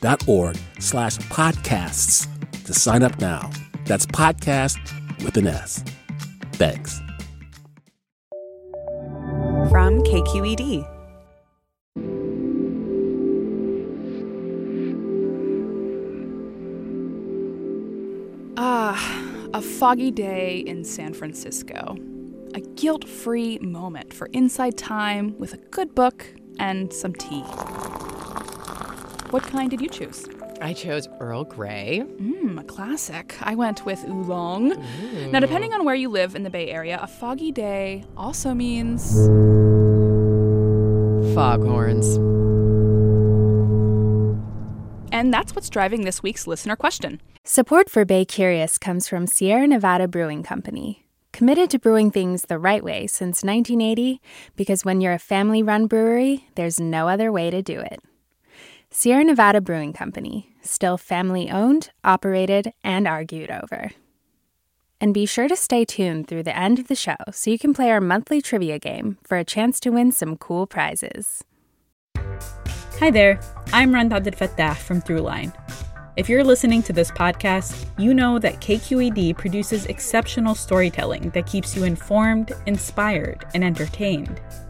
donate.kqed.org slash podcasts to sign up now. That's podcast with an S. Thanks. From KQED. Ah, a foggy day in San Francisco. A guilt free moment for inside time with a good book and some tea. What kind did you choose? I chose Earl Grey. Mmm, a classic. I went with oolong. Ooh. Now, depending on where you live in the Bay Area, a foggy day also means. Foghorns. And that's what's driving this week's listener question. Support for Bay Curious comes from Sierra Nevada Brewing Company, committed to brewing things the right way since 1980, because when you're a family run brewery, there's no other way to do it. Sierra Nevada Brewing Company, still family owned, operated, and argued over. And be sure to stay tuned through the end of the show so you can play our monthly trivia game for a chance to win some cool prizes. Hi there, I'm Rund Abdelfatah from Throughline. If you're listening to this podcast, you know that KQED produces exceptional storytelling that keeps you informed, inspired, and entertained.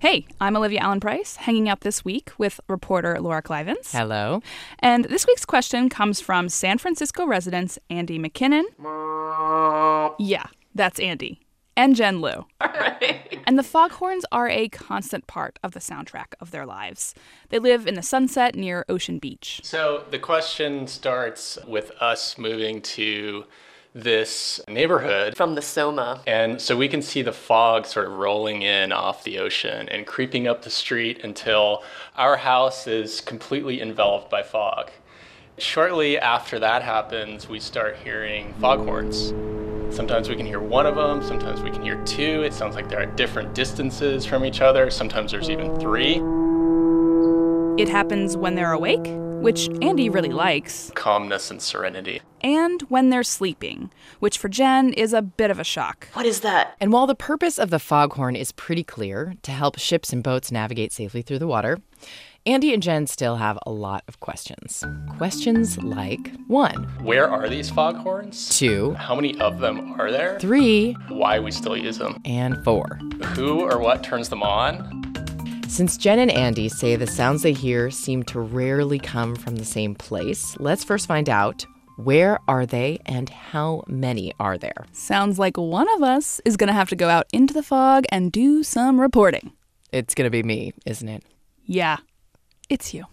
Hey, I'm Olivia Allen Price, hanging out this week with reporter Laura Klivans. Hello. And this week's question comes from San Francisco residents Andy McKinnon. Yeah, that's Andy. And Jen Liu. All right. And the foghorns are a constant part of the soundtrack of their lives. They live in the sunset near Ocean Beach. So the question starts with us moving to this neighborhood from the Soma. And so we can see the fog sort of rolling in off the ocean and creeping up the street until our house is completely enveloped by fog. Shortly after that happens, we start hearing foghorns. Sometimes we can hear one of them, sometimes we can hear two. It sounds like they're at different distances from each other, sometimes there's even three. It happens when they're awake which Andy really likes. Calmness and serenity. And when they're sleeping, which for Jen is a bit of a shock. What is that? And while the purpose of the foghorn is pretty clear to help ships and boats navigate safely through the water, Andy and Jen still have a lot of questions. Questions like one, Where are these foghorns? Two, How many of them are there? Three, Why we still use them? And four, Who or what turns them on? Since Jen and Andy say the sounds they hear seem to rarely come from the same place, let's first find out where are they and how many are there? Sounds like one of us is going to have to go out into the fog and do some reporting. It's going to be me, isn't it? Yeah, it's you.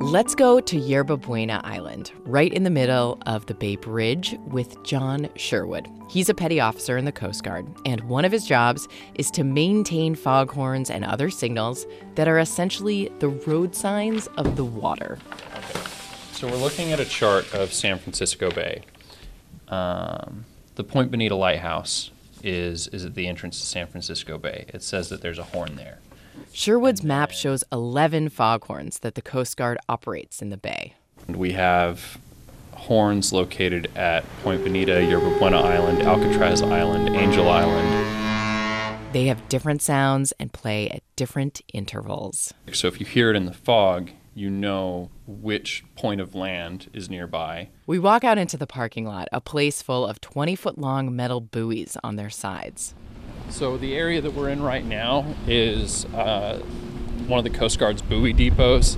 Let's go to Yerba Buena Island, right in the middle of the Bay Bridge, with John Sherwood. He's a petty officer in the Coast Guard, and one of his jobs is to maintain foghorns and other signals that are essentially the road signs of the water. So we're looking at a chart of San Francisco Bay. Um, the Point Bonita Lighthouse is, is at the entrance to San Francisco Bay. It says that there's a horn there. Sherwood's map shows 11 foghorns that the Coast Guard operates in the bay. We have horns located at Point Bonita, Yerba Buena Island, Alcatraz Island, Angel Island. They have different sounds and play at different intervals. So if you hear it in the fog, you know which point of land is nearby. We walk out into the parking lot, a place full of 20 foot long metal buoys on their sides. So the area that we're in right now is uh, one of the Coast Guard's buoy depots.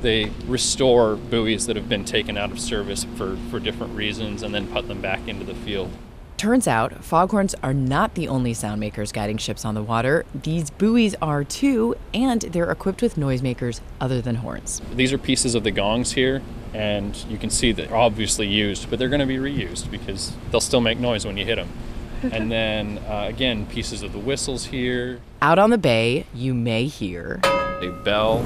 They restore buoys that have been taken out of service for, for different reasons and then put them back into the field. Turns out, foghorns are not the only sound makers guiding ships on the water. These buoys are too, and they're equipped with noisemakers other than horns. These are pieces of the gongs here, and you can see that they're obviously used, but they're going to be reused because they'll still make noise when you hit them. and then uh, again, pieces of the whistles here. Out on the bay, you may hear a bell,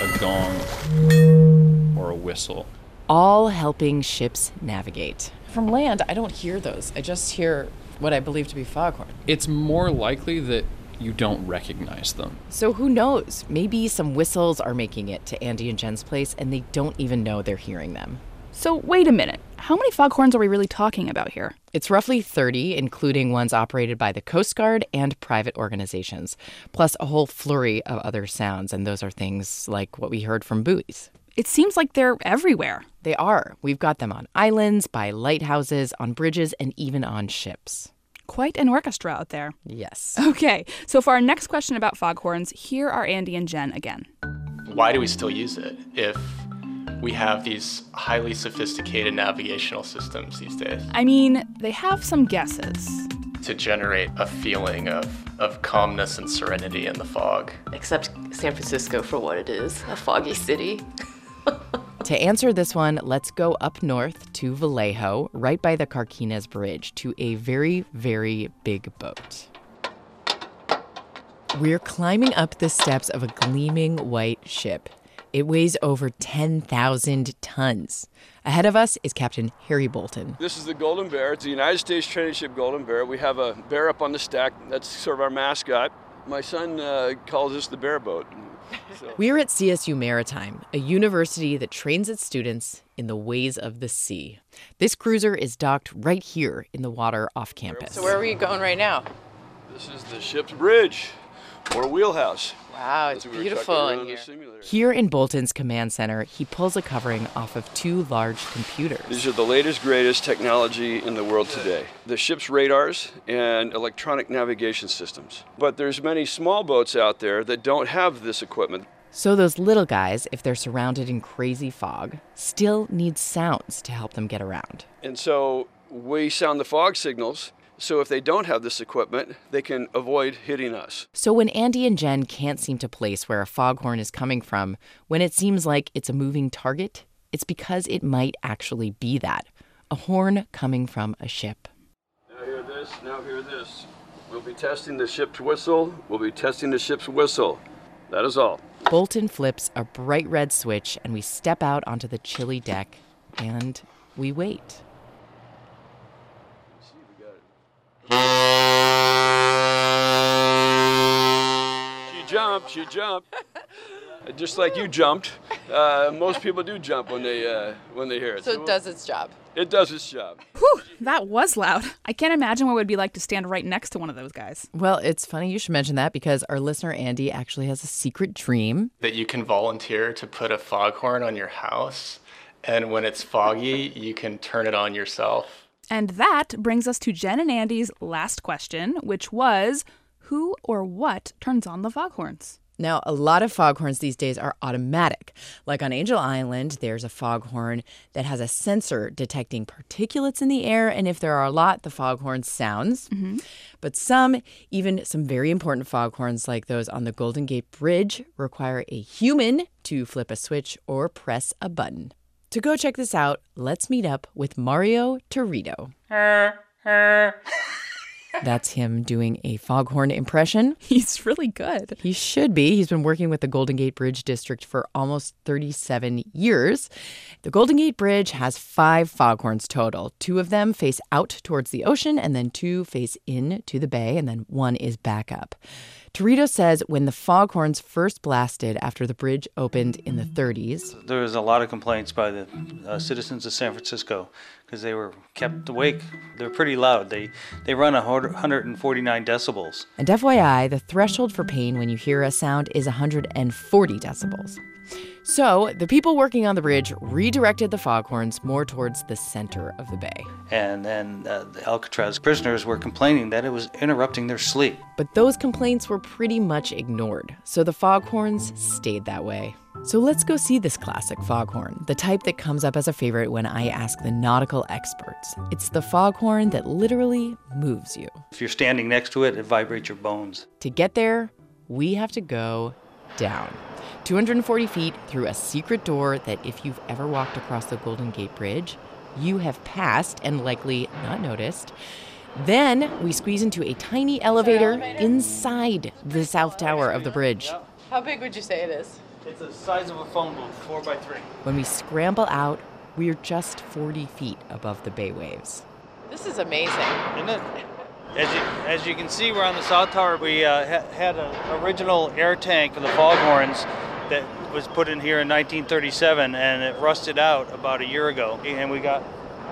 a gong, or a whistle. All helping ships navigate. From land, I don't hear those. I just hear what I believe to be foghorn. It's more likely that you don't recognize them. So who knows? Maybe some whistles are making it to Andy and Jen's place and they don't even know they're hearing them. So, wait a minute. How many foghorns are we really talking about here? It's roughly 30, including ones operated by the Coast Guard and private organizations, plus a whole flurry of other sounds, and those are things like what we heard from buoys. It seems like they're everywhere. They are. We've got them on islands, by lighthouses, on bridges, and even on ships. Quite an orchestra out there. Yes. Okay, so for our next question about foghorns, here are Andy and Jen again. Why do we still use it if we have these highly sophisticated navigational systems these days? I mean, they have some guesses. To generate a feeling of, of calmness and serenity in the fog. Except San Francisco for what it is a foggy city. to answer this one, let's go up north to Vallejo, right by the Carquinez Bridge, to a very, very big boat. We're climbing up the steps of a gleaming white ship. It weighs over 10,000 tons. Ahead of us is Captain Harry Bolton. This is the Golden Bear. It's the United States training ship Golden Bear. We have a bear up on the stack. That's sort of our mascot. My son uh, calls this the bear boat. So. We're at CSU Maritime, a university that trains its students in the ways of the sea. This cruiser is docked right here in the water off campus. So, where are we going right now? This is the ship's bridge or wheelhouse. Wow, it's beautiful in here. Here in Bolton's command center, he pulls a covering off of two large computers. These are the latest, greatest technology in the world today. The ship's radars and electronic navigation systems. But there's many small boats out there that don't have this equipment. So those little guys, if they're surrounded in crazy fog, still need sounds to help them get around. And so we sound the fog signals so if they don't have this equipment, they can avoid hitting us. So when Andy and Jen can't seem to place where a foghorn is coming from, when it seems like it's a moving target, it's because it might actually be that a horn coming from a ship. Now hear this, now hear this. We'll be testing the ship's whistle. We'll be testing the ship's whistle. That is all. Bolton flips a bright red switch, and we step out onto the chilly deck and we wait. Jumped. She jumped. Just like you jumped. Uh, most people do jump when they uh, when they hear it. So, so it does its job. It does its job. Whew, that was loud. I can't imagine what it would be like to stand right next to one of those guys. Well, it's funny you should mention that because our listener Andy actually has a secret dream that you can volunteer to put a foghorn on your house, and when it's foggy, you can turn it on yourself. And that brings us to Jen and Andy's last question, which was who or what turns on the foghorns? Now, a lot of foghorns these days are automatic. Like on Angel Island, there's a foghorn that has a sensor detecting particulates in the air, and if there are a lot, the foghorn sounds. Mm-hmm. But some, even some very important foghorns like those on the Golden Gate Bridge, require a human to flip a switch or press a button. To go check this out, let's meet up with Mario Torito. That's him doing a foghorn impression. He's really good. He should be. He's been working with the Golden Gate Bridge District for almost 37 years. The Golden Gate Bridge has five foghorns total. Two of them face out towards the ocean, and then two face in to the bay, and then one is back up. Torito says when the foghorns first blasted after the bridge opened in the 30s, there was a lot of complaints by the uh, citizens of San Francisco because they were kept awake. They're pretty loud. They they run 149 decibels. And FYI, the threshold for pain when you hear a sound is 140 decibels. So the people working on the bridge redirected the foghorns more towards the center of the bay. And then uh, the Alcatraz prisoners were complaining that it was interrupting their sleep. But those complaints were pretty much ignored, so the foghorns stayed that way. So let's go see this classic foghorn, the type that comes up as a favorite when I ask the nautical experts. It's the foghorn that literally moves you. If you're standing next to it, it vibrates your bones. To get there, we have to go down. 240 feet through a secret door that, if you've ever walked across the Golden Gate Bridge, you have passed and likely not noticed. Then we squeeze into a tiny elevator, elevator? inside the south tower of the bridge. How big would you say it is? It's the size of a phone booth, four by three. When we scramble out, we're just 40 feet above the bay waves. This is amazing. Isn't it? As you, as you can see, we're on the south tower. We uh, ha- had an original air tank for the foghorns that was put in here in 1937, and it rusted out about a year ago. And we got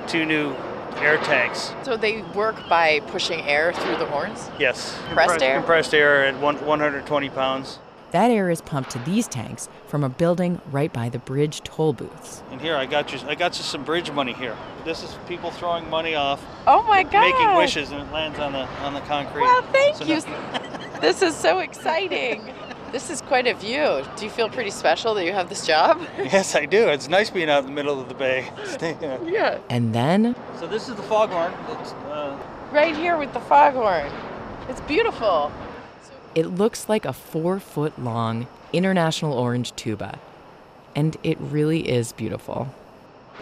two new air tanks. So they work by pushing air through the horns? Yes. Compressed air? Compressed air at one, 120 pounds. That air is pumped to these tanks from a building right by the bridge toll booths. And here I got you I got you some bridge money here. This is people throwing money off. Oh my god. Making wishes and it lands on the on the concrete. Well, thank so you. this is so exciting. This is quite a view. Do you feel pretty special that you have this job? Yes, I do. It's nice being out in the middle of the bay. yeah. And then So this is the foghorn. It's, uh... right here with the foghorn. It's beautiful. It looks like a four foot long international orange tuba, and it really is beautiful.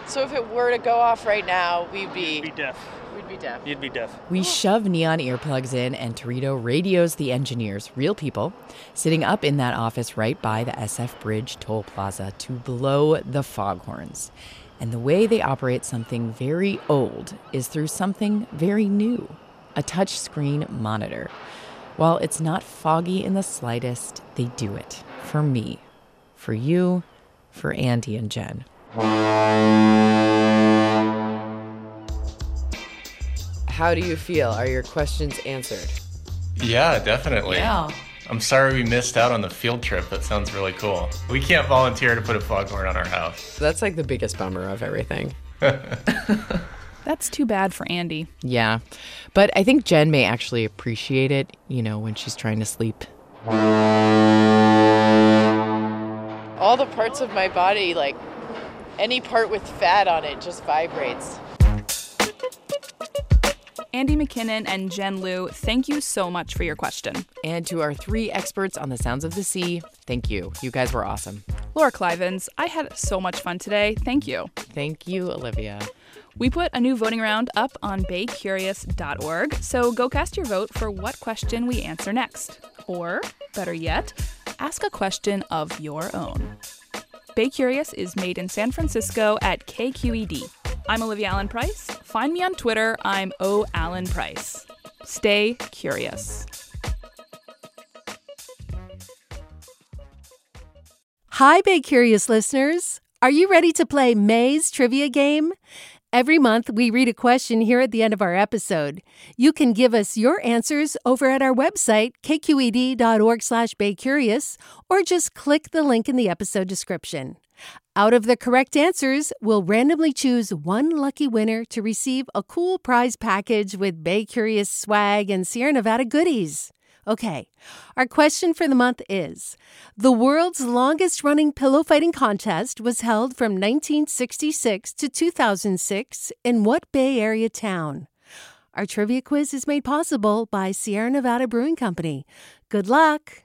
So if it were to go off right now, we'd be, be deaf. We'd be deaf. You'd be deaf. We oh. shove neon earplugs in, and Torito radios the engineers, real people, sitting up in that office right by the SF Bridge toll plaza to blow the foghorns. And the way they operate something very old is through something very new a touchscreen monitor. While it's not foggy in the slightest, they do it. For me. For you. For Andy and Jen. How do you feel? Are your questions answered? Yeah, definitely. Yeah. I'm sorry we missed out on the field trip. That sounds really cool. We can't volunteer to put a foghorn on our house. That's like the biggest bummer of everything. That's too bad for Andy. Yeah. But I think Jen may actually appreciate it, you know, when she's trying to sleep. All the parts of my body, like any part with fat on it, just vibrates. Andy McKinnon and Jen Liu, thank you so much for your question. And to our three experts on the sounds of the sea, thank you. You guys were awesome. Laura Klivans, I had so much fun today. Thank you. Thank you, Olivia. We put a new voting round up on baycurious.org, so go cast your vote for what question we answer next. Or, better yet, ask a question of your own. Bay Curious is made in San Francisco at KQED. I'm Olivia Allen Price. Find me on Twitter. I'm O Allen Price. Stay curious. Hi, Bay Curious listeners. Are you ready to play May's trivia game? Every month, we read a question here at the end of our episode. You can give us your answers over at our website, kqed.org slash baycurious, or just click the link in the episode description. Out of the correct answers, we'll randomly choose one lucky winner to receive a cool prize package with Bay Curious swag and Sierra Nevada goodies. Okay, our question for the month is The world's longest running pillow fighting contest was held from 1966 to 2006 in what Bay Area town? Our trivia quiz is made possible by Sierra Nevada Brewing Company. Good luck!